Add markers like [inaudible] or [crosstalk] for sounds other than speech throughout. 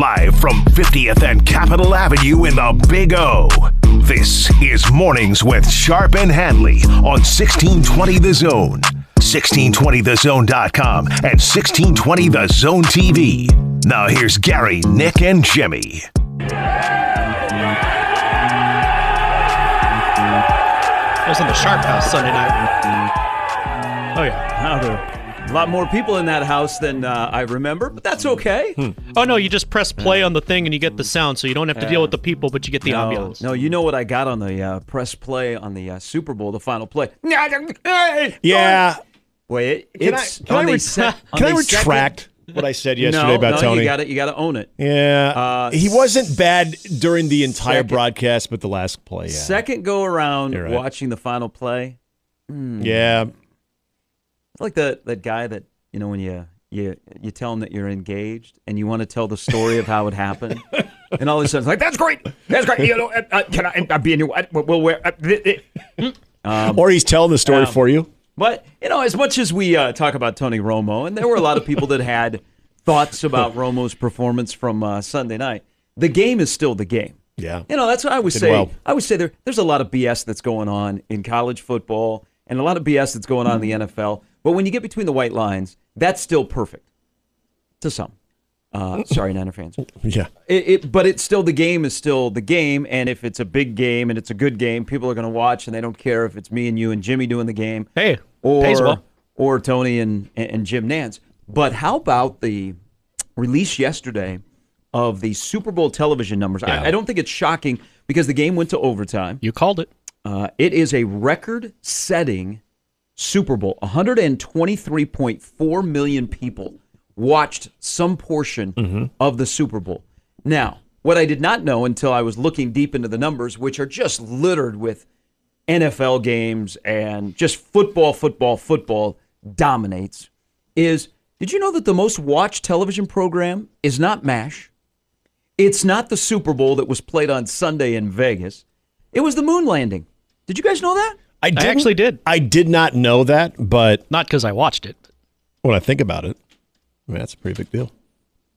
Live from 50th and Capitol Avenue in the Big O. This is Mornings with Sharp and Hanley on 1620 The Zone, 1620thezone.com, and 1620 The Zone TV. Now here's Gary, Nick, and Jimmy. I was in the Sharp House Sunday night. Oh yeah. Now there are a lot more people in that house than uh, I remember, but that's okay. Oh no, you just press play on the thing and you get the sound, so you don't have to deal with the people, but you get the No, ambiance. no, you know what I got on the uh, press play on the uh, Super Bowl, the final play. Yeah. Wait, it, Can I- it's can I on the re- sec- [laughs] on Can I the second- retract what I said yesterday no, about no, Tony? You got it. You got to own it. Yeah, Uh, he wasn't bad during the entire second- broadcast, but the last play, yeah, Second go around right. watching the final play. yeah. It's like that that guy that you know when you you you tell him that you're engaged and you want to tell the story of how it happened, [laughs] and all of a sudden it's like that's great, that's great. You know, uh, uh, can I be in your? Uh, we'll wear. Uh, th- th-" or he's telling the story um, for you. But you know, as much as we uh, talk about Tony Romo, and there were a lot of people that had thoughts about [laughs] Romo's performance from uh, Sunday night, the game is still the game. Yeah. You know, that's what I would say. well. I would say there, there's a lot of BS that's going on in college football and a lot of BS that's going on in the NFL. But when you get between the white lines, that's still perfect to some. Uh, sorry, [laughs] Niner fans. Yeah, It, it, but it's still the game is still the game, and if it's a big game and it's a good game, people are going to watch, and they don't care if it's me and you and Jimmy doing the game Hey, or pays well. or Tony and and Jim Nantz. But how about the release yesterday of the Super Bowl television numbers? I, I don't think it's shocking because the game went to overtime. You called it. Uh, it is a record-setting Super Bowl. 123.4 million people watched some portion mm-hmm. of the Super Bowl. Now, what I did not know until I was looking deep into the numbers, which are just littered with NFL games and just football, football, football dominates, is did you know that the most watched television program is not MASH? It's not the Super Bowl that was played on Sunday in Vegas. It was the moon landing. Did you guys know that? I, didn't- actually did. I did not know that, but Not because I watched it. when I think about it, I mean, that's a pretty big deal.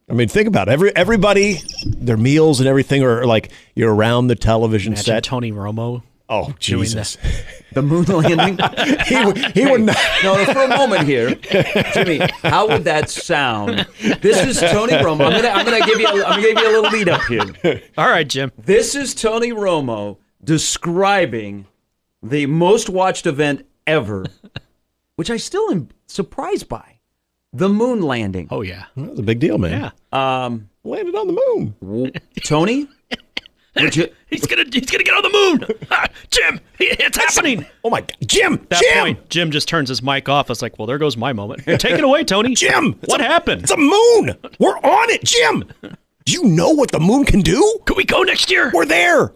I mean, think about it. Every everybody, their meals and everything are like you're around the television Imagine set. Tony Romo. oh doing Jesus, [laughs] The moon landing? [laughs] he would he would not. no, no, for a moment here, Jimmy. How would that sound? This is Tony Romo. I'm gonna, I'm gonna give you, a, I'm gonna give you a little lead up here. All right, Jim. This is Tony Romo describing the most watched event ever, [laughs] which I still am surprised by. The moon landing. Oh yeah. that was a big deal, man. Yeah. Um, Landed on the moon. Tony, [laughs] you, He's gonna he's gonna get on the moon. Ah, Jim, it's happening. Oh my God, Jim! That Jim! point, Jim just turns his mic off. It's like, well, there goes my moment. Take it away, Tony. [laughs] Jim! it's what a- happened? It's a moon. We're on it, Jim. Do you know what the moon can do? Can we go next year? We're there.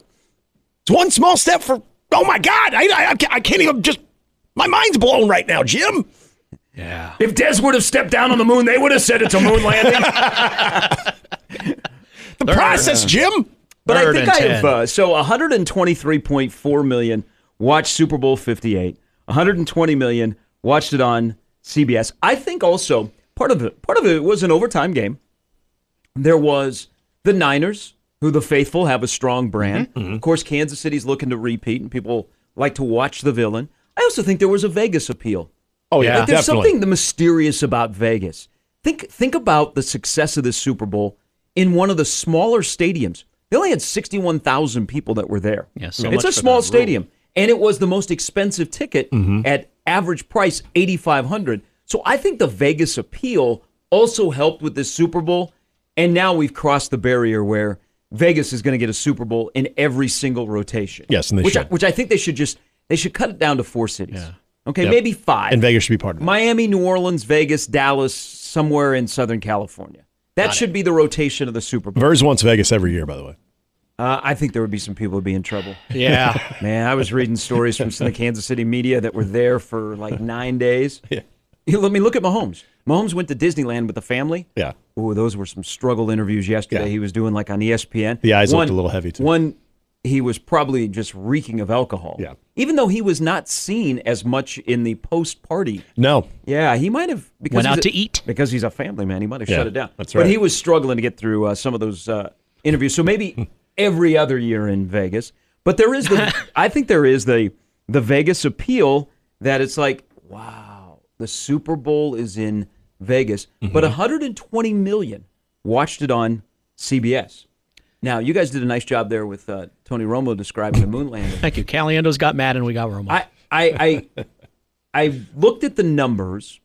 It's one small step for. Oh my God! I I, I can't- even just. My mind's blown right now, Jim. Yeah. if Des would have stepped down on the moon, they would have said it's a moon landing. [laughs] The process, Jim. But I think I have uh, so 123.4 million watched Super Bowl 58. 120 million watched it on CBS. I think also part of it part of it was an overtime game. There was the Niners, who the faithful have a strong brand. Mm-hmm. Of course, Kansas City's looking to repeat, and people like to watch the villain. I also think there was a Vegas appeal. Oh yeah, Like, there's definitely. something mysterious about Vegas. Think think about the success of this Super Bowl in one of the smaller stadiums. They only had 61,000 people that were there. Yeah, so it's a small stadium, and it was the most expensive ticket Mm-hmm. at average price 8,500. So I think the Vegas appeal also helped with this Super Bowl, and now we've crossed the barrier where Vegas is going to get a Super Bowl in every single rotation. Yes, and they which I, which I think they should just they should cut it down to four cities. Yeah. Okay, Yep. maybe five. and Vegas should be part of it. Miami, New Orleans, Vegas, Dallas, somewhere in Southern California. That should be the rotation of the Super Bowl. Vers wants Vegas every year, by the way. Uh, I think there would be some people who'd be in trouble. Yeah. [laughs] Man, I was reading stories from some of the Kansas City media that were there for like nine days. [laughs] Yeah. You let me look at Mahomes. Mahomes went to Disneyland with the family. Yeah. Ooh, those were some struggle interviews yesterday. Yeah. He was doing like on ESPN. The eyes one, looked a little heavy, too. One he was probably just reeking of alcohol. Yeah. Even though he was not seen as much in the post party. No. Yeah, he might have because Went he's out a- to eat. because he's a family man. He might have Yeah, shut it down. that's right. But he was struggling to get through uh, some of those uh, interviews. So maybe [laughs] every other year in Vegas. But there is the [laughs] I think there is the the Vegas appeal that it's like wow, the Super Bowl is in Vegas, Mm-hmm. but 120 million watched it on CBS. Now you guys did a nice job there with uh, Tony Romo describing the moon landing. Thank you. Caliendo's got mad and we got Romo. I, I, I, I looked at the numbers,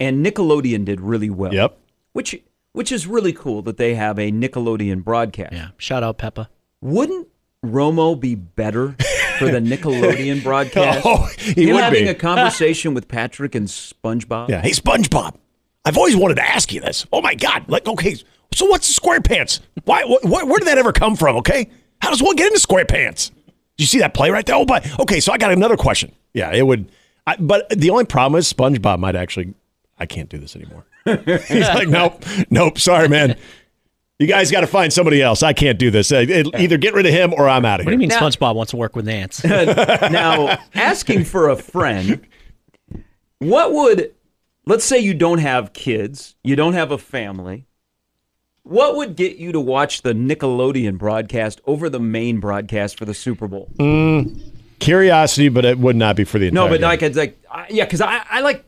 and Nickelodeon did really well. Yep. Which, which is really cool that they have a Nickelodeon broadcast. yeah. Shout out Peppa. Wouldn't Romo be better for the [laughs] Nickelodeon broadcast? Oh, he Him would having be. a conversation with Patrick and SpongeBob. Yeah. Hey, SpongeBob. I've always wanted to ask you this. Oh my God! Like, okay, so what's the square pants? Why? Wh- wh- where did that ever come from? Okay, how does one get into square pants? Did you see that play right there? Oh, but okay, so I got another question. Yeah, it would. I, but the only problem is SpongeBob might actually. I can't do this anymore. [laughs] He's like, nope, nope. Sorry, man. You guys got to find somebody else. I can't do this. Uh, it- either get rid of him or I'm out of here. What do you mean Now- SpongeBob wants to work with Nantz? [laughs] now, asking for a friend, what would, let's say you don't have kids, you don't have a family, what would get you to watch the Nickelodeon broadcast over the main broadcast for the Super Bowl? Mm, Curiosity, but it would not be for the entire. no, but game. like, it's like, I, yeah, because I, I like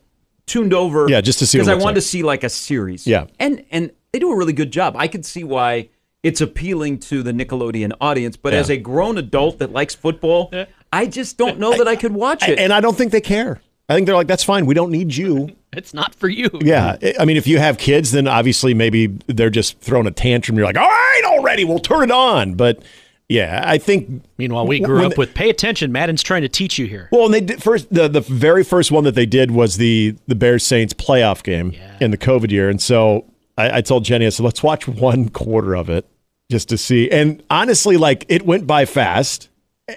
tuned over. Yeah, just to see because I looks wanted like. to see like a series. Yeah. and and they do a really good job. I could see why it's appealing to the Nickelodeon audience, but Yeah. as a grown adult that likes football, I just don't know that I could watch it. and I don't think they care. I think they're like, that's fine. We don't need you. [laughs] it's not for you. Yeah. I mean, if you have kids, then obviously maybe they're just throwing a tantrum. You're like, all right, already, we'll turn it on. But yeah, I think. Meanwhile, we grew up with pay attention. Madden's trying to teach you here. Well, and they did first the the very first one that they did was the the Bears Saints playoff game Yeah. in the COVID year, and so I, I told Jenny, I said, let's watch one quarter of it just to see. And honestly, like it went by fast,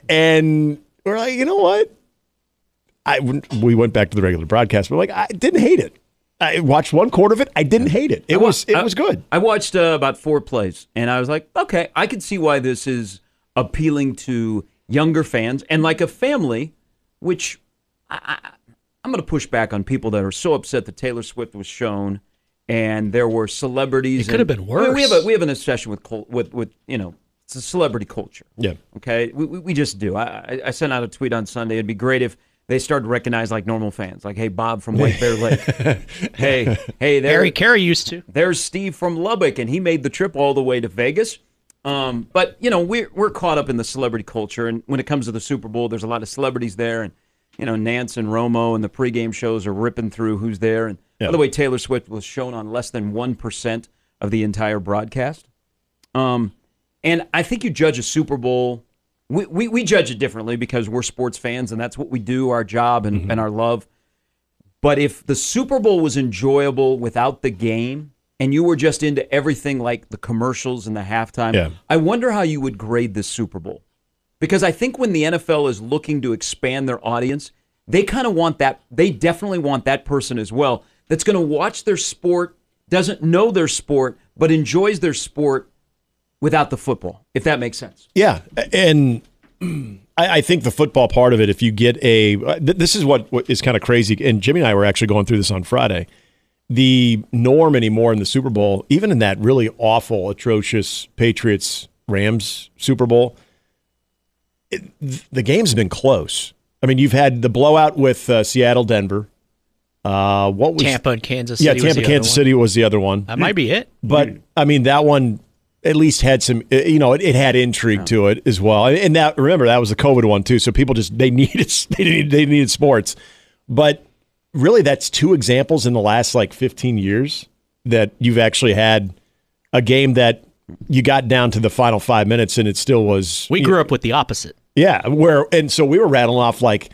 and we're like, you know what? I we went back to the regular broadcast, but like I didn't hate it. I watched one quarter of it. I didn't hate it. It was it was good. I watched uh, about four plays, and I was like, okay, I can see why this is appealing to younger fans and like a family, which I, I, I'm going to push back on people that are so upset that Taylor Swift was shown, and there were celebrities. It could have and- been I mean, we have a worse. we have an obsession with with with you know it's a celebrity culture. Yeah. Okay, we, we, we just do. I, I I sent out a tweet on Sunday. It'd be great if they started to recognize like normal fans, like hey Bob from White Bear Lake, [laughs] hey hey there Harry Caray used to. there's Steve from Lubbock, and he made the trip all the way to Vegas. Um, but you know, we're we're caught up in the celebrity culture, and when it comes to the Super Bowl, there's a lot of celebrities there, and you know, Nantz and Romo and the pregame shows are ripping through who's there. And by the way, Taylor Swift was shown on less than one percent of the entire broadcast. Um, and I think you judge a Super Bowl. We, we, we judge it differently because we're sports fans and that's what we do, our job and, mm-hmm. and our love. But if the Super Bowl was enjoyable without the game and you were just into everything like the commercials and the halftime, Yeah. I wonder how you would grade this Super Bowl. Because I think when the NFL is looking to expand their audience, they kind of want that, they definitely want that person as well that's going to watch their sport, doesn't know their sport, but enjoys their sport without the football, if that makes sense. Yeah, and [clears throat] I, I think the football part of it, if you get a, this is what, what is kind of crazy. And Jimmy and I were actually going through this on Friday. The norm anymore in the Super Bowl, even in that really awful, atrocious Patriots Rams Super Bowl, it, the game's been close. I mean, you've had the blowout with uh, Seattle, Denver. Uh, what was Tampa and Kansas City. Yeah, was Tampa, the Kansas one. City was the other one. That might be it. But I mean, that one at least had some. uh, You know, it, it had intrigue to it as well. And- And that remember that was the COVID one too. So people just they [laughs] needed they needed they needed sports. But really, that's two examples in the last like 15 years that you've actually had a game that you got down to the final five minutes and it still was. We grew up with the opposite. Yeah, where and so we were rattling off like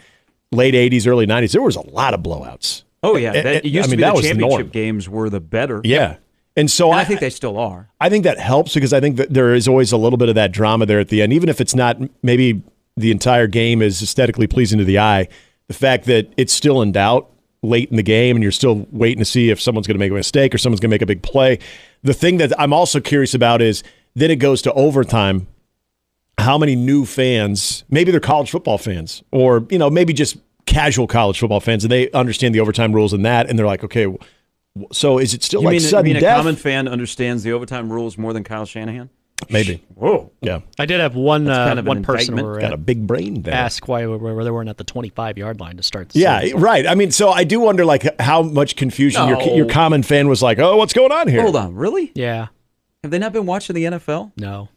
late 80s, early 90s. There was a lot of blowouts. Oh, yeah. That, it used I mean, to be that the was the norm. championship games were the better. Yeah. And so And I, I think they still are. I think that helps because I think that there is always a little bit of that drama there at the end, even if it's not maybe the entire game is aesthetically pleasing to the eye. The fact that it's still in doubt late in the game and you're still waiting to see if someone's going to make a mistake or someone's going to make a big play. The thing that I'm also curious about is then it goes to overtime. how many new fans, maybe they're college football fans, or you know, maybe just casual college football fans, and they understand the overtime rules and that, and they're like, okay, so is it still You like mean, you sudden mean a common fan understands the overtime rules more than Kyle Shanahan? maybe. Whoa. Yeah, I did have one uh, kind of one person indictment. got a big brain there. ask why we- where they weren't at the 25 yard line to start. The Yeah, season. right. I mean, so I do wonder like how much confusion your No. your common fan was like, oh, what's going on here? Hold on, really? yeah. Have they not been watching the NFL? No,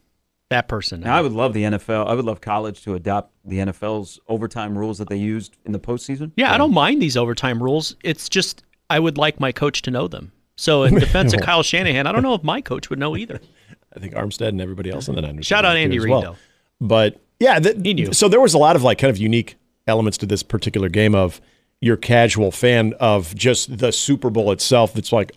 that person. Now, I would love the NFL. I would love college to adopt the NFL's overtime rules that they used in the postseason. Yeah, I don't mind these overtime rules. It's just I would like my coach to know them. So in [laughs] defense of Kyle Shanahan, I don't know if my coach would know either. I think Armstead and everybody else in the Niners. Shout out Andy as Reid, well. though. But yeah, th- He knew. So there was a lot of like kind of unique elements to this particular game of your casual fan of just the Super Bowl itself. That's like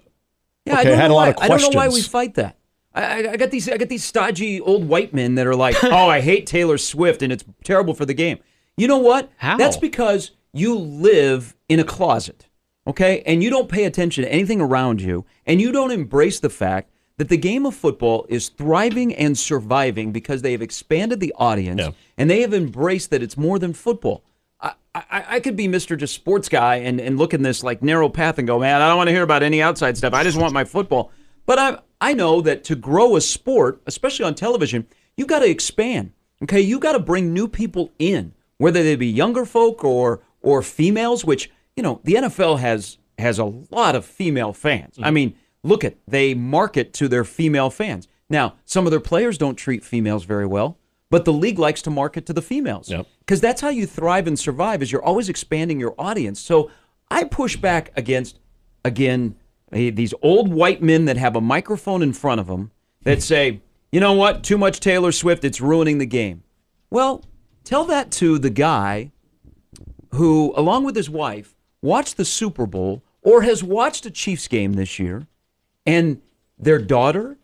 Yeah, Okay, I, don't I had know a lot why, of I don't know why we fight that. I, I, I got these. I got these stodgy old white men that are like, "Oh, I hate Taylor Swift, and it's terrible for the game." You know what? How? That's because you live in a closet, okay, and you don't pay attention to anything around you, and you don't embrace the fact that the game of football is thriving and surviving because they have expanded the audience Yeah. and they have embraced that it's more than football. I, I, I could be Mr. Just Sports guy and, and look in this like narrow path and go, man, I don't want to hear about any outside stuff. I just want my football. But I I know that to grow a sport, especially on television, you've got to expand. Okay, you got to bring new people in, whether they be younger folk or or females. Which you know the NFL has has a lot of female fans. I mm-hmm. mean, look at they market to their female fans. Now, some of their players don't treat females very well, but the league likes to market to the females Yep. because that's how you thrive and survive is you're always expanding your audience so i push back against again these old white men that have a microphone in front of them that say you know what too much taylor swift it's ruining the game well tell that to the guy who along with his wife watched the super bowl or has watched a chiefs game this year and their daughters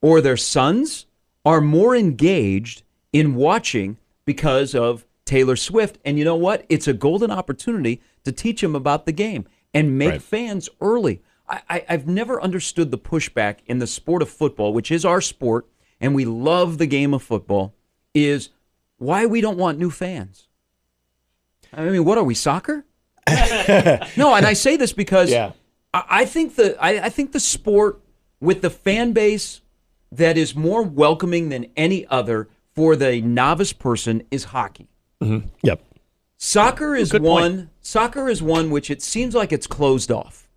or their sons are more engaged in watching because of Taylor Swift. And you know what? It's a golden opportunity to teach them about the game and make Right. fans early. I, I, I've never understood the pushback in the sport of football, which is our sport, and we love the game of football, is why we don't want new fans. I mean, what are we, soccer? [laughs] no, and I say this because Yeah. I, I think the I, I think the sport with the fan base that is more welcoming than any other for the novice person is hockey. yep. Soccer is Good one. point. Soccer is one which it seems like it's closed off.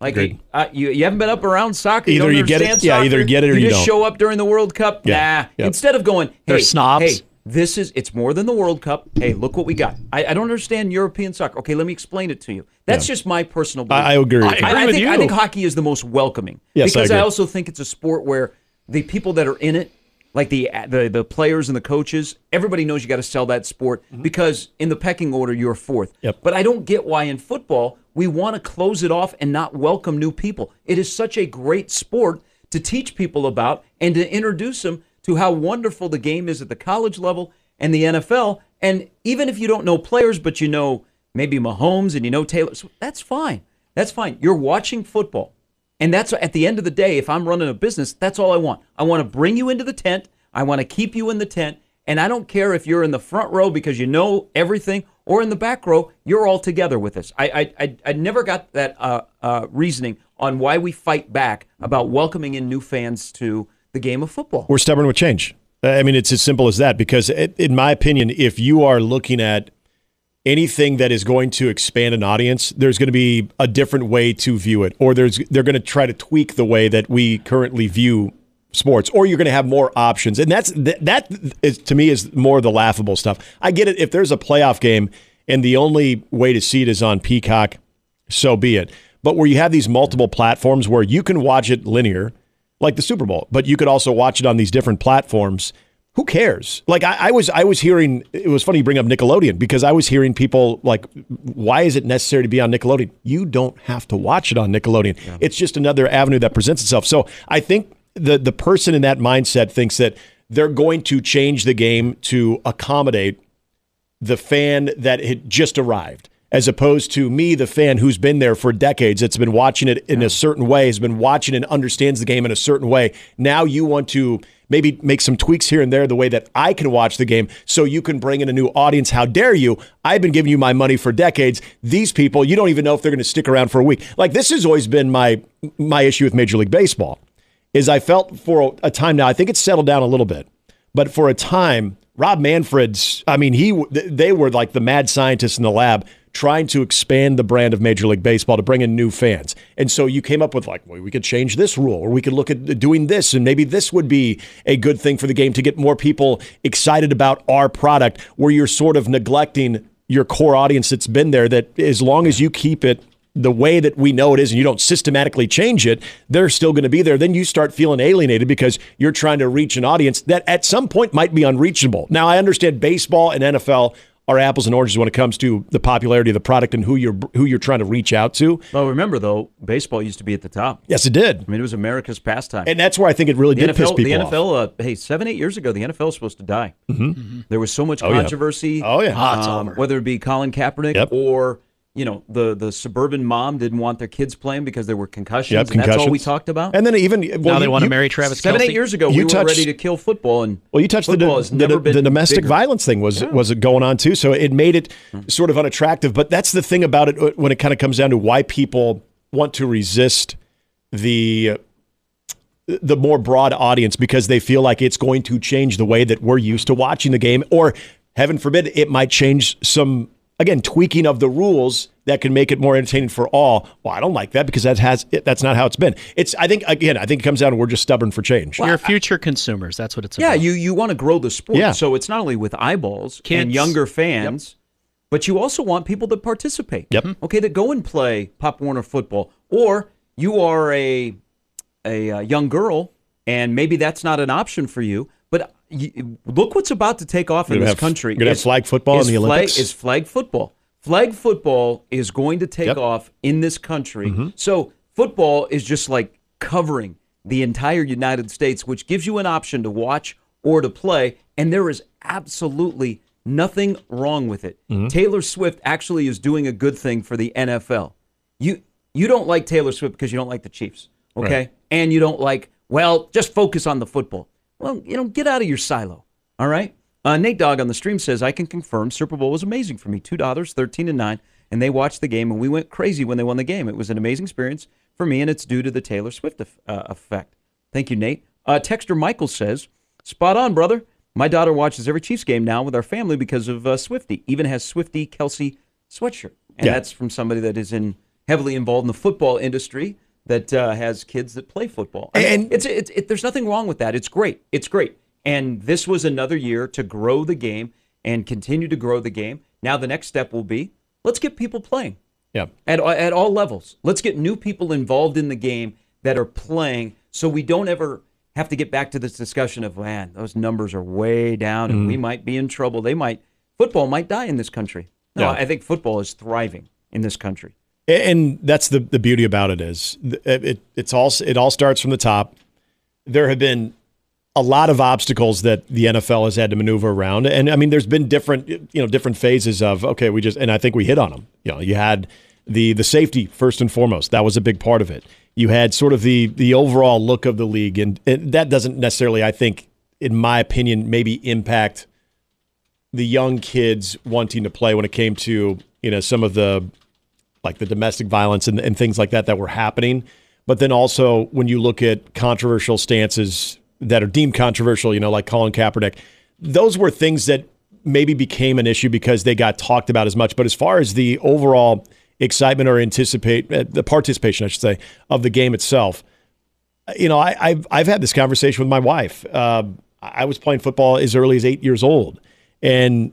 Like Agreed. uh, you, you haven't been up around soccer. Either don't you get it- understand yeah, either get it or you just don't. show up during the World Cup. Yeah, Nah. yep. Instead of going, hey, They're snobs. hey, this is it's more than the World Cup. Hey, look what we got. I, I don't understand European soccer. Okay, let me explain it to you. That's Yeah. just my personal. Belief. I, I agree. with I you. agree I, with think, I think hockey is the most welcoming. Yes, because I, agree. also think it's a sport where the people that are in it, like the the, the players and the coaches, everybody knows you got to sell that sport because in the pecking order you're fourth. Mm-hmm. Yep. But I don't get why in football we want to close it off and not welcome new people. It is such a great sport to teach people about and to introduce them to how wonderful the game is at the college level and the NFL. And even if you don't know players, but you know maybe Mahomes and you know Taylor, so that's fine. That's fine. You're watching football. And that's at the end of the day, if I'm running a business, that's all I want. I want to bring you into the tent. I want to keep you in the tent. And I don't care if you're in the front row because you know everything or in the back row, you're all together with us. I I, I, I never got that uh, uh, reasoning on why we fight back about welcoming in new fans to the game of football. We're stubborn with change. I mean, it's as simple as that. Because, in my opinion, if you are looking at anything that is going to expand an audience, there's going to be a different way to view it, or there's they're going to try to tweak the way that we currently view sports, or you're going to have more options, and that's that, that is to me is more the laughable stuff. I get it if there's a playoff game and the only way to see it is on Peacock, so be it. But where you have these multiple platforms where you can watch it linear, like the Super Bowl, but you could also watch it on these different platforms. Who cares? Like I, I was, I was hearing. It was funny you bring up Nickelodeon because I was hearing people like, "Why is it necessary to be on Nickelodeon? You don't have to watch it on Nickelodeon. It's just another avenue that presents itself." So I think the the person in that mindset thinks that they're going to change the game to accommodate the fan that had just arrived. As opposed to me, the fan who's been there for decades, that's been watching it in a certain way, has been watching and understands the game in a certain way. Now you want to maybe make some tweaks here and there the way that I can watch the game so you can bring in a new audience. How dare you? I've been giving you my money for decades. These people, you don't even know if they're going to stick around for a week. Like this has always been my my issue with Major League Baseball is I felt for a time now, I think it's settled down a little bit, but for a time, Rob Manfred's, I mean, he they were like the mad scientists in the lab trying to expand the brand of Major League Baseball to bring in new fans. And so you came up with like, well, we could change this rule or we could look at doing this and maybe this would be a good thing for the game to get more people excited about our product where you're sort of neglecting your core audience that's been there that as long as you keep it the way that we know it is and you don't systematically change it, they're still going to be there. Then you start feeling alienated because you're trying to reach an audience that at some point might be unreachable. Now, I understand baseball and NFL are apples and oranges when it comes to the popularity of the product and who you're who you're trying to reach out to. Well, remember though, baseball used to be at the top. Yes, it did. I mean, it was America's pastime. And that's where I think it really the did NFL, piss people the off. NFL, uh, hey, seven, eight years ago, the NFL was supposed to die. Mm-hmm. There was so much Oh, yeah. controversy. Oh, yeah. Ah, it's um, whether it be Colin Kaepernick Yep. or you know the the suburban mom didn't want their kids playing because there were concussions. Yep, and That's all we talked about. And then even well, now they you- want to you- marry Travis Seven, Kelce. eight years ago, You we were ready to kill football, and Well, you touched the, the, the, the domestic bigger. violence thing was was it going on too. So it made it sort of unattractive. But that's the thing about it uh, when it kind of comes down to why people want to resist the the more broad audience because they feel like it's going to change the way that we're used to watching the game, or heaven forbid, it might change some again tweaking of the rules that can make it more entertaining for all. Well, I don't like that because that has that's not how it's been. It's I think again I think it comes down to we're just stubborn for change. Your future consumers. That's what it's about. yeah, about. you you want to grow the sport. Yeah. So it's not only with eyeballs and younger fans, but you also want people that participate. Yep. Okay, that go and play Pop Warner football, or you are a a, uh young girl and maybe that's not an option for you. You, look what's about to take off in this have- country. we're gonna have flag football in the flag- Olympics. is flag football. Flag football is going to take Yep. off in this country. Mm-hmm. So football is just like covering the entire United States, which gives you an option to watch or to play. And there is absolutely nothing wrong with it. Mm-hmm. Taylor Swift actually is doing a good thing for the NFL. You you don't like Taylor Swift because you don't like the Chiefs, okay? Right. And you don't like well, just focus on the football. Well, you know, get out of your silo. All right. Uh, Nate Dogg on the stream says I can confirm Super Bowl was amazing for me. Two dollars, thirteen and nine, and they watched the game and we went crazy when they won the game. It was an amazing experience for me, and it's due to the Taylor Swift uh, effect. Thank you, Nate. Uh, Texter Michael says, "Spot on, brother. My daughter watches every Chiefs game now with our family because of uh, Swifty. Even has Swifty Kelce sweatshirt, and Yeah. that's from somebody that is in heavily involved in the football industry that uh, has kids that play football. I mean, And- it's, it's it, there's nothing wrong with that. It's great. It's great. And this was another year to grow the game and continue to grow the game. Now the next step will be let's get people playing Yeah. at at all levels. Let's get new people involved in the game that are playing, so we don't ever have to get back to this discussion of man, those numbers are way down, and we might be in trouble. They might football might die in this country. No, Yeah. I think football is thriving in this country. And that's the the beauty about it is th- it, it's all it all starts from the top. There have been a lot of obstacles that the NFL has had to maneuver around, and I mean, there's been different you know different phases of okay, we just and I think we hit on them. You know, you had the the safety first and foremost. That was a big part of it. You had sort of the the overall look of the league, and, and that doesn't necessarily, I think, in my opinion, maybe impact the young kids wanting to play when it came to you know some of the like the domestic violence and, and things like that that were happening. But then also when you look at controversial stances that are deemed controversial, you know, like Colin Kaepernick, those were things that maybe became an issue because they got talked about as much. But as far as the overall excitement or anticipate uh, the participation, I should say, of the game itself, you know, I, I've I've had this conversation with my wife. Uh, I was playing football as early as eight years old, and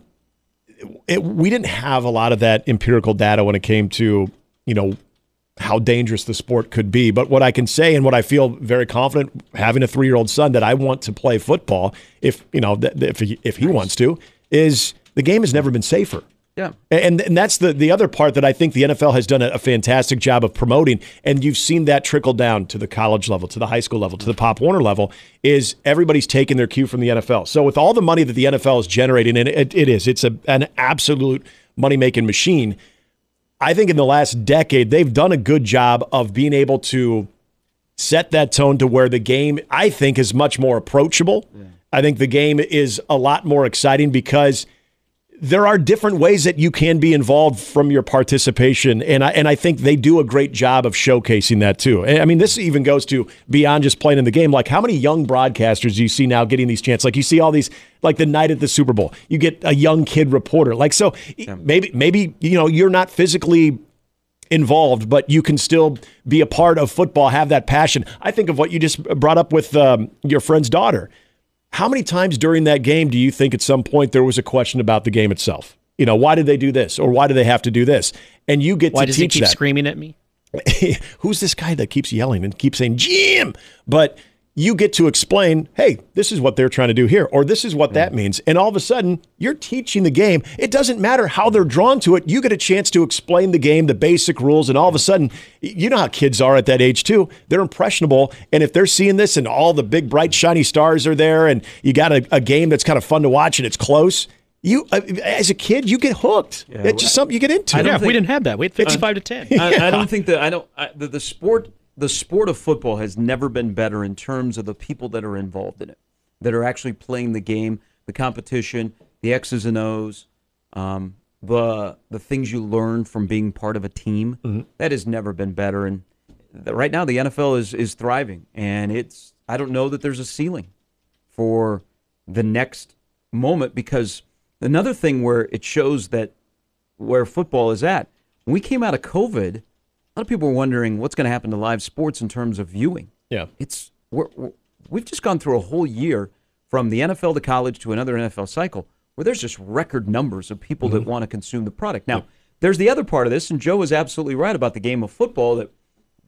it, we didn't have a lot of that empirical data when it came to you know how dangerous the sport could be. But what I can say and what I feel very confident having a three year old son that I want to play football if you know if he, if he wants to is the game has never been safer. Yeah. And and that's the the other part that I think the NFL has done a, a fantastic job of promoting, and you've seen that trickle down to the college level, to the high school level, to the Pop Warner level. Is everybody's taking their cue from the NFL? So with all the money that the NFL is generating, and it, it is, it's a, an absolute money making machine. I think in the last decade, they've done a good job of being able to set that tone to where the game, I think, is much more approachable. I think the game is a lot more exciting because there are different ways that you can be involved from your participation, and I and I think they do a great job of showcasing that too. And I mean, this even goes to beyond just playing in the game. Like, how many young broadcasters do you see now getting these chances? Like, you see all these, like the night at the Super Bowl, you get a young kid reporter. Like, so maybe maybe you know you're not physically involved, but you can still be a part of football, have that passion. I think of what you just brought up with um, your friend's daughter. How many times during that game do you think at some point there was a question about the game itself? You know, why did they do this or why do they have to do this? And you get to teach that. Why does he keep that. screaming at me? [laughs] Who's this guy that keeps yelling and keeps saying Jim? But you get to explain, hey, this is what they're trying to do here, or this is what that means. And all of a sudden, you're teaching the game. It doesn't matter how they're drawn to it. You get a chance to explain the game, the basic rules, and all of a sudden, you know how kids are at that age too. They're impressionable. And if they're seeing this and all the big, bright, shiny stars are there, and you got a, a game that's kind of fun to watch and it's close, you, uh, as a kid, you get hooked. it's just something you get into. yeah, think- we didn't have that. We had 55 to 10. I, I don't [laughs] think that I don't I, the, the sport the sport of football has never been better in terms of the people that are involved in it, that are actually playing the game, the competition, the X's and O's, um, the the things you learn from being part of a team. That has never been better. And the, right now, the NFL is is thriving, and it's I don't know that there's a ceiling for the next moment because another thing where it shows that where football is at. When we came out of COVID, lot of people are wondering what's going to happen to live sports in terms of viewing. Yeah. It's we're, we're, we've just gone through a whole year from the NFL to college to another NFL cycle where there's just record numbers of people that mm-hmm. want to consume the product. Now, there's the other part of this, and Joe is absolutely right about the game of football that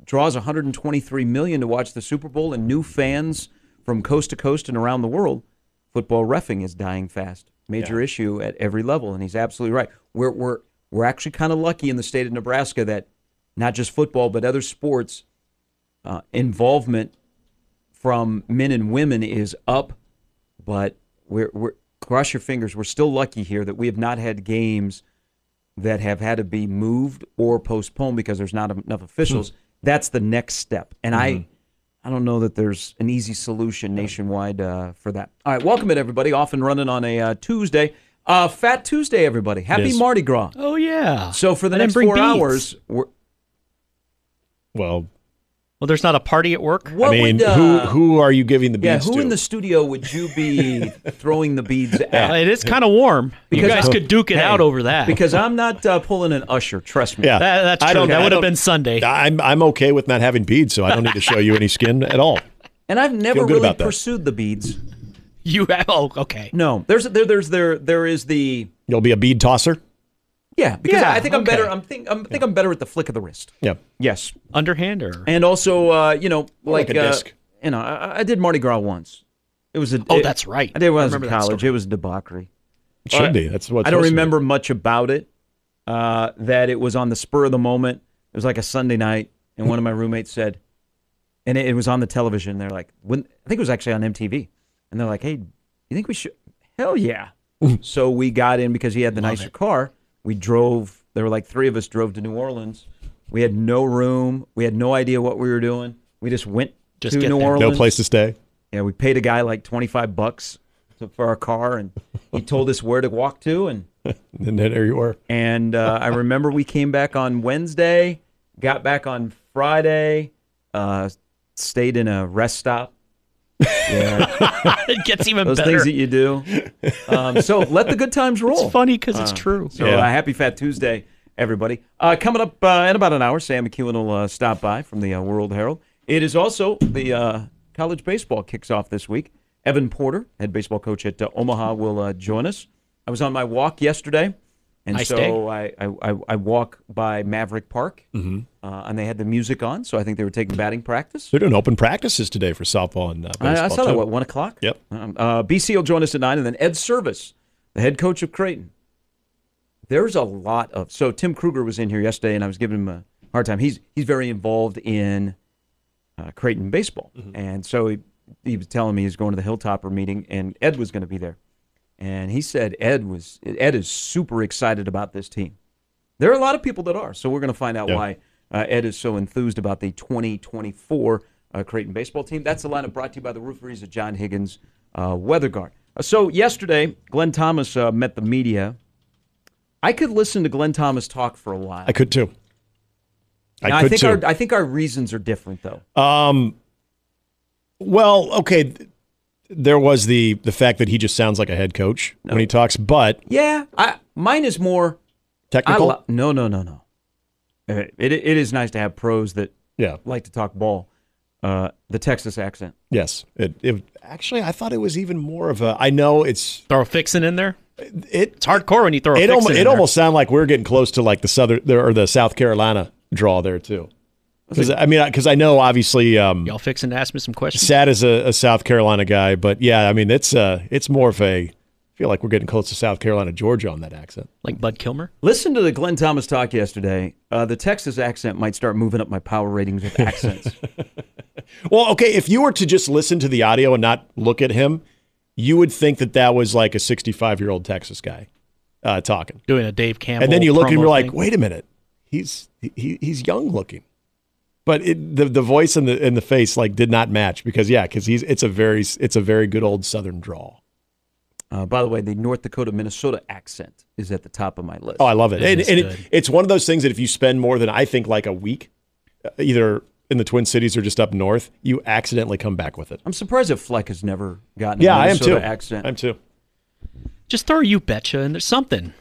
draws 123 million to watch the Super Bowl and new fans from coast to coast and around the world. Football refing is dying fast. Major issue at every level, and he's absolutely right. We're we're we're actually kind of lucky in the state of Nebraska that not just football but other sports uh, involvement from men and women is up, but we're we're cross your fingers. We're still lucky here that we have not had games that have had to be moved or postponed because there's not enough officials. That's the next step, and I. I don't know that there's an easy solution nationwide uh, for that. All right, welcome it everybody. Off and running on a uh, Tuesday, uh, Fat Tuesday, everybody. Happy. Mardi Gras. Oh, yeah. So for the I next four hours, we're, Well, Well, there's not a party at work? what I mean, would, uh, who who are you giving the beads? yeah, who to? in the studio would you be [laughs] throwing the beads at? Uh, it is kind of warm. Because- you guys could duke it Hey, out over that. Because I'm not uh, pulling an usher. Trust me. yeah, That- that's I true. don't- That would have been Sunday. I'm I'm okay with not having beads, so I don't need to show you any skin at all. And I've never really about pursued the beads. you have, [laughs] oh, okay. No, there's there there's there there is the You'll be a bead tosser. Yeah because Yeah, I think I'm okay. better. I'm think I'm think I'm better at the flick of the wrist. Yeah. Yes, Underhand or? and also uh, you know like, like a uh, disc. you know I, I did Mardi Gras once. It was a Oh, it- that's right. I did when I was in college. It was a debauchery. It should Uh, be. That's what I don't remember much about it. Uh, that it was on the spur of the moment. It was like a Sunday night, and one of my roommates said, and it, it was on the television. They're like, when I think it was actually on MTV, and they're like, "Hey, you think we should?" Hell yeah! [laughs] so we got in because he had the nicer car. We drove. There were like three of us drove to New Orleans. We had no room. We had no idea what we were doing. We just went Just to get New there. Orleans. No place to stay. Yeah, we paid a guy like twenty five bucks to, for our car, and he told us where to walk to, and And [laughs] then there you were. and uh, I remember we came back on Wednesday, got back on Friday, uh, stayed in a rest stop. Yeah, [laughs] it gets even those better. things that you do. Um, so let the good times roll. it's funny because it's true. So Yeah. uh, happy Fat Tuesday, everybody. Uh, coming up uh, in about an hour, Sam McKewon will uh, stop by from the uh, World Herald. It is also the uh, college baseball kicks off this week. Evan Porter, head baseball coach at uh, Omaha, will uh, join us. I was on my walk yesterday, and Nice so. I, I, I I walk by Maverick Park, uh, and they had the music on, so I think they were taking batting practice. They're doing open practices today for softball and uh, baseball. I, I saw that. too. What one o'clock? Yep. Um, uh, BC will join us at nine, and then Ed Servais, the head coach of Creighton. There's a lot of so Tim Kruger was in here yesterday, and I was giving him a hard time. He's he's very involved in uh, Creighton baseball, and so he, he was telling me he's going to the Hilltopper meeting, and Ed was going to be there, and he said Ed was Ed is super excited about this team. There are a lot of people that are. So we're going to find out Yeah. why uh, Ed is so enthused about the 2024 uh, Creighton baseball team. That's the lineup brought to you by the Rooferys of John Higgins uh, Weather Guard. Uh, so yesterday, Glenn Thomas uh, met the media. I could listen to Glenn Thomas talk for a while. I could too. I Now, could I think too. our I think our reasons are different though. Um, well, okay. Th- There was the the fact that he just sounds like a head coach when he talks, but yeah, I, mine is more. Technical. lo- no, no, no, no. Uh, It, it is nice to have pros that yeah. like to talk ball. Uh, the Texas accent. Yes. It, it actually I thought it was even more of a. I know it's Throw a fixin' in there. it. It's hardcore when you throw a It fixin' almost in it there. almost sounded like we are getting close to like the southern there or the South Carolina draw there too. Because I mean, because I know obviously. Um, Y'all fixing to ask me some questions. Sad as a, a South Carolina guy, but yeah, I mean it's uh it's more of a. I feel like we're getting close to South Carolina, Georgia on that accent. Like Bud Kilmer. Listen to the Glenn Thomas talk yesterday. Uh, the Texas accent might start moving up my power ratings with accents. [laughs] Well, okay, if you were to just listen to the audio and not look at him, you would think that that was like a 65 year old Texas guy uh, talking. Doing a Dave Campbell. And then you look and you're like, thing. wait a minute, he's he, he's young looking, but it, the the voice and the and the face like did not match because yeah, because he's it's a very it's a very good old Southern drawl. Uh, by the way, the North Dakota Minnesota accent is at the top of my list. Oh, I love it, It and, and it, it's one of those things that if you spend more than I think like a week, uh, either in the Twin Cities or just up north, you accidentally come back with it. I'm surprised that Fleck has never gotten Yeah, I am too. accent. I'm too. Just throw a you betcha and there's something.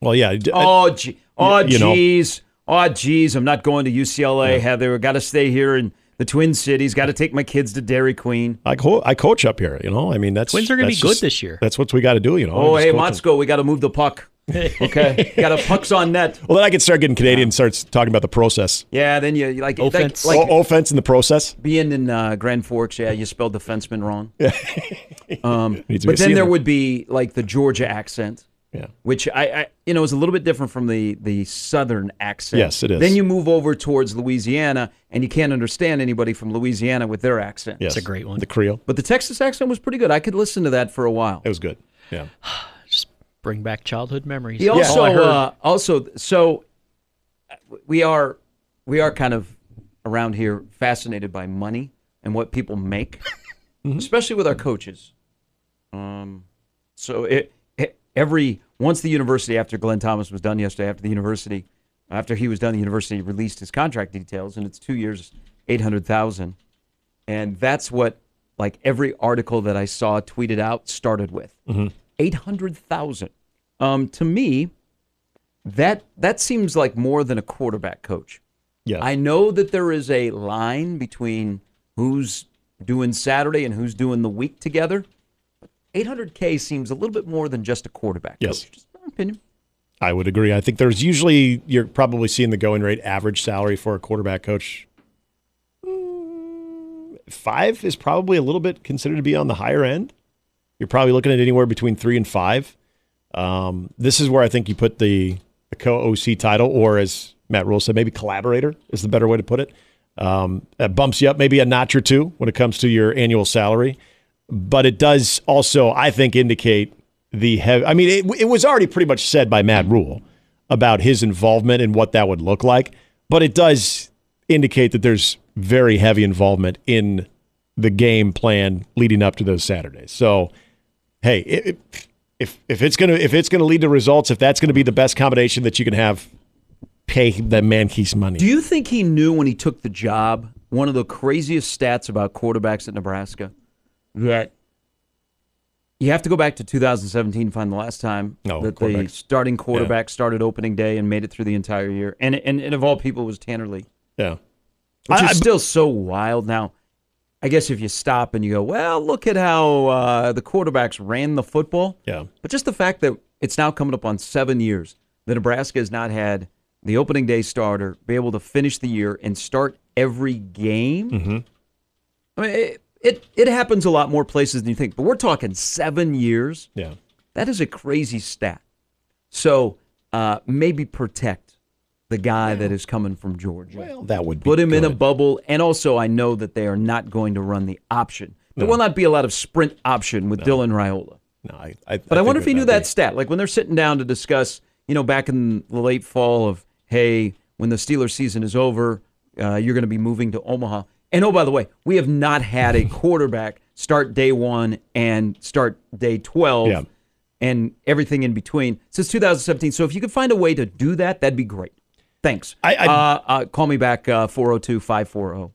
Well, yeah. oh, gee. Oh, you know. geez. Oh, geez. I'm not going to UCLA, Heather. Got to stay here in the Twin Cities. Got to take my kids to Dairy Queen. I, co- I coach up here, you know. I mean, that's Twins are gonna that's be good this year. That's what we got to do, you know. Oh, hey, coach 'em. Motzko, we got to move the puck. [laughs] Okay. got to pucks on net. Well, then I can start getting Canadian and starts talking about the process, Yeah, then you you like Offense. Like, like O- offense in the process. being in uh, Grand Forks, yeah, you spelled defenseman wrong. [laughs] um, Needs to be but then there sealer. would be like the Georgia accent, Yeah. which I, I, you know, is a little bit different from the the Southern accent. Yes, it is. Then you move over towards Louisiana, and you can't understand anybody from Louisiana with their accent. Yes. it's a great one. The Creole. But the Texas accent was pretty good. I could listen to that for a while. It was good. Yeah. [sighs] Just bring back childhood memories. He also, all I heard. uh, also, so uh, we are, we are kind of around here fascinated by money and what people make, [laughs] especially with our coaches. Um, so it, it every once the university after Glenn Thomas was done yesterday, after the university, after he was done, the university released his contract details, and it's two years, eight hundred thousand, and that's what like every article that I saw tweeted out started with eight hundred thousand. Um, to me, that that seems like more than a quarterback coach. Yeah. I know that there is a line between who's doing Saturday and who's doing the week together. 800K seems a little bit more than just a quarterback. Yes. coach. Just my opinion. I would agree. I think there's usually you're probably seeing the going rate average salary for a quarterback coach. mm, Five is probably a little bit considered to be on the higher end. You're probably looking at anywhere between three and five. Um, this is where I think you put the, the co OC title, or as Matt Rhule said, maybe collaborator is the better way to put it. Um, that bumps you up maybe a notch or two when it comes to your annual salary, but it does also, I think, indicate the heavy. I mean, it, it was already pretty much said by Matt Rhule about his involvement and what that would look like, but it does indicate that there's very heavy involvement in the game plan leading up to those Saturdays. So, hey, it, if if it's gonna if it's gonna lead to results, if that's gonna be the best combination that you can have, pay the Mankeys money. Do you think he knew when he took the job one of the craziest stats about quarterbacks at Nebraska? That you have to go back to 2017 to find the last time No, that the starting quarterback started opening day and made it through the entire year. And and, and of all people, it was Tanner Lee. yeah, which I- is still so wild now. I guess if you stop and you go, well, look at how uh, the quarterbacks ran the football. yeah. But just the fact that it's now coming up on seven years that Nebraska has not had the opening day starter be able to finish the year and start every game. Mm-hmm. I mean, it, it it happens a lot more places than you think, but we're talking seven years. Yeah. That is a crazy stat. So uh, maybe protect the guy that is coming from Georgia Well, that would be put him in a bubble. And also, I know that they are not going to run the option. There will not be a lot of sprint option with Dylan Raiola. No, I, I, But I, wonder if he knew that stat. Like when they're sitting down to discuss, you know, back in the late fall of, hey, when the Steelers season is over, uh, you're going to be moving to Omaha. And oh, by the way, we have not had a [laughs] quarterback start day one and start day 12 Yeah. and everything in between since 2017. So if you could find a way to do that, that'd be great. Thanks. I- I- uh, uh, call me back, 402 540.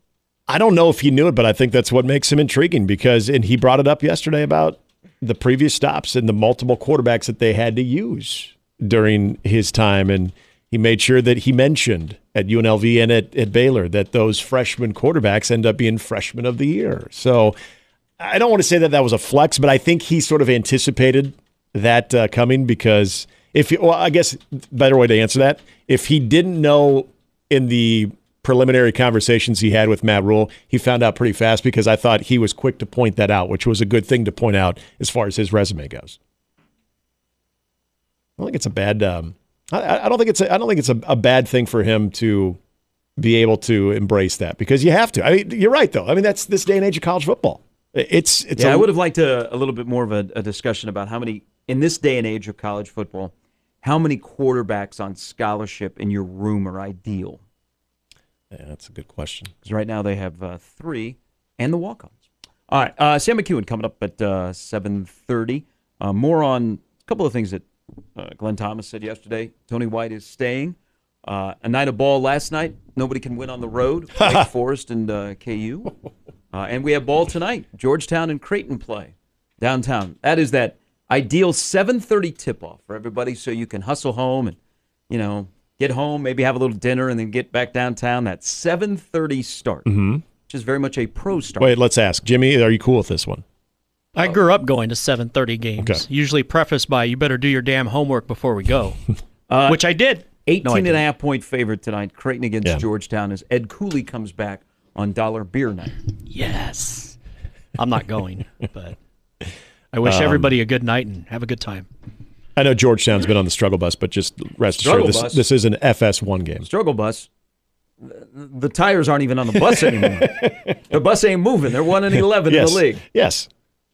I don't know if he knew it, but I think that's what makes him intriguing because, and he brought it up yesterday about the previous stops and the multiple quarterbacks that they had to use during his time. And he made sure that he mentioned at UNLV and at, at Baylor that those freshman quarterbacks end up being freshmen of the year. So I don't want to say that that was a flex, but I think he sort of anticipated that uh, coming because if, well, I guess better way to answer that, if he didn't know in the preliminary conversations he had with Matt Rhule, he found out pretty fast because I thought he was quick to point that out, which was a good thing to point out as far as his resume goes. I don't think it's a bad. Um, I, I don't think it's. A, I don't think it's a, a bad thing for him to be able to embrace that because you have to. I mean, you're right though. I mean, that's this day and age of college football. It's. It's. Yeah, a- I would have liked a, a little bit more of a, a discussion about how many, in this day and age of college football, how many quarterbacks on scholarship in your room are ideal? Yeah, that's a good question. Because right now they have uh, three and the walk-ons. All right, uh, Sam McKewon coming up at uh, 7.30. Uh, more on a couple of things that uh, Glenn Thomas said yesterday. Tony White is staying. Uh, a night of ball last night. Nobody can win on the road. [laughs] Wake Forest and uh, KU. Uh, and we have ball tonight. Georgetown and Creighton play downtown. That is that ideal 7:30 tip-off for everybody, so you can hustle home and you know get home, maybe have a little dinner, and then get back downtown. That 7:30 start, which is very much a pro start. Wait, let's ask Jimmy. Are you cool with this one? I grew up going to 7:30 games. Okay. Usually prefaced by "You better do your damn homework before we go," [laughs] Uh, which I did. 18 No, I and a half point favorite tonight. Creighton against Yeah. Georgetown as Ed Cooley comes back on dollar beer night. Yes, I'm not going, [laughs] but I wish Um, everybody a good night and have a good time. I know Georgetown's been on the struggle bus, but just rest Struggle assured, this, this is an FS1 game. Struggle bus. The, the tires aren't even on the bus anymore. [laughs] the bus ain't moving. They're one and eleven yes. in the league. Yes.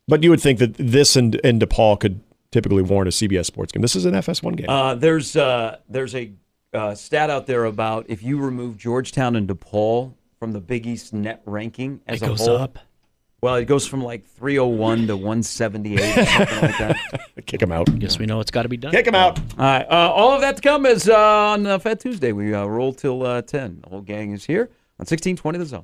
But you would think that this and, and DePaul could typically warrant a CBS sports game. This is an FS1 game. Uh, there's uh, there's a uh, stat out there about if you remove Georgetown and DePaul from the Big East net ranking as It a goes whole, up. well, it goes from like 301 to 178 or something like that. [laughs] Kick him out. Guess we know it's got to be done. Kick him out. All right, uh, all of that to come is uh, on uh, Fat Tuesday. We uh, roll till uh, 10. The whole gang is here on 1620 The Zone.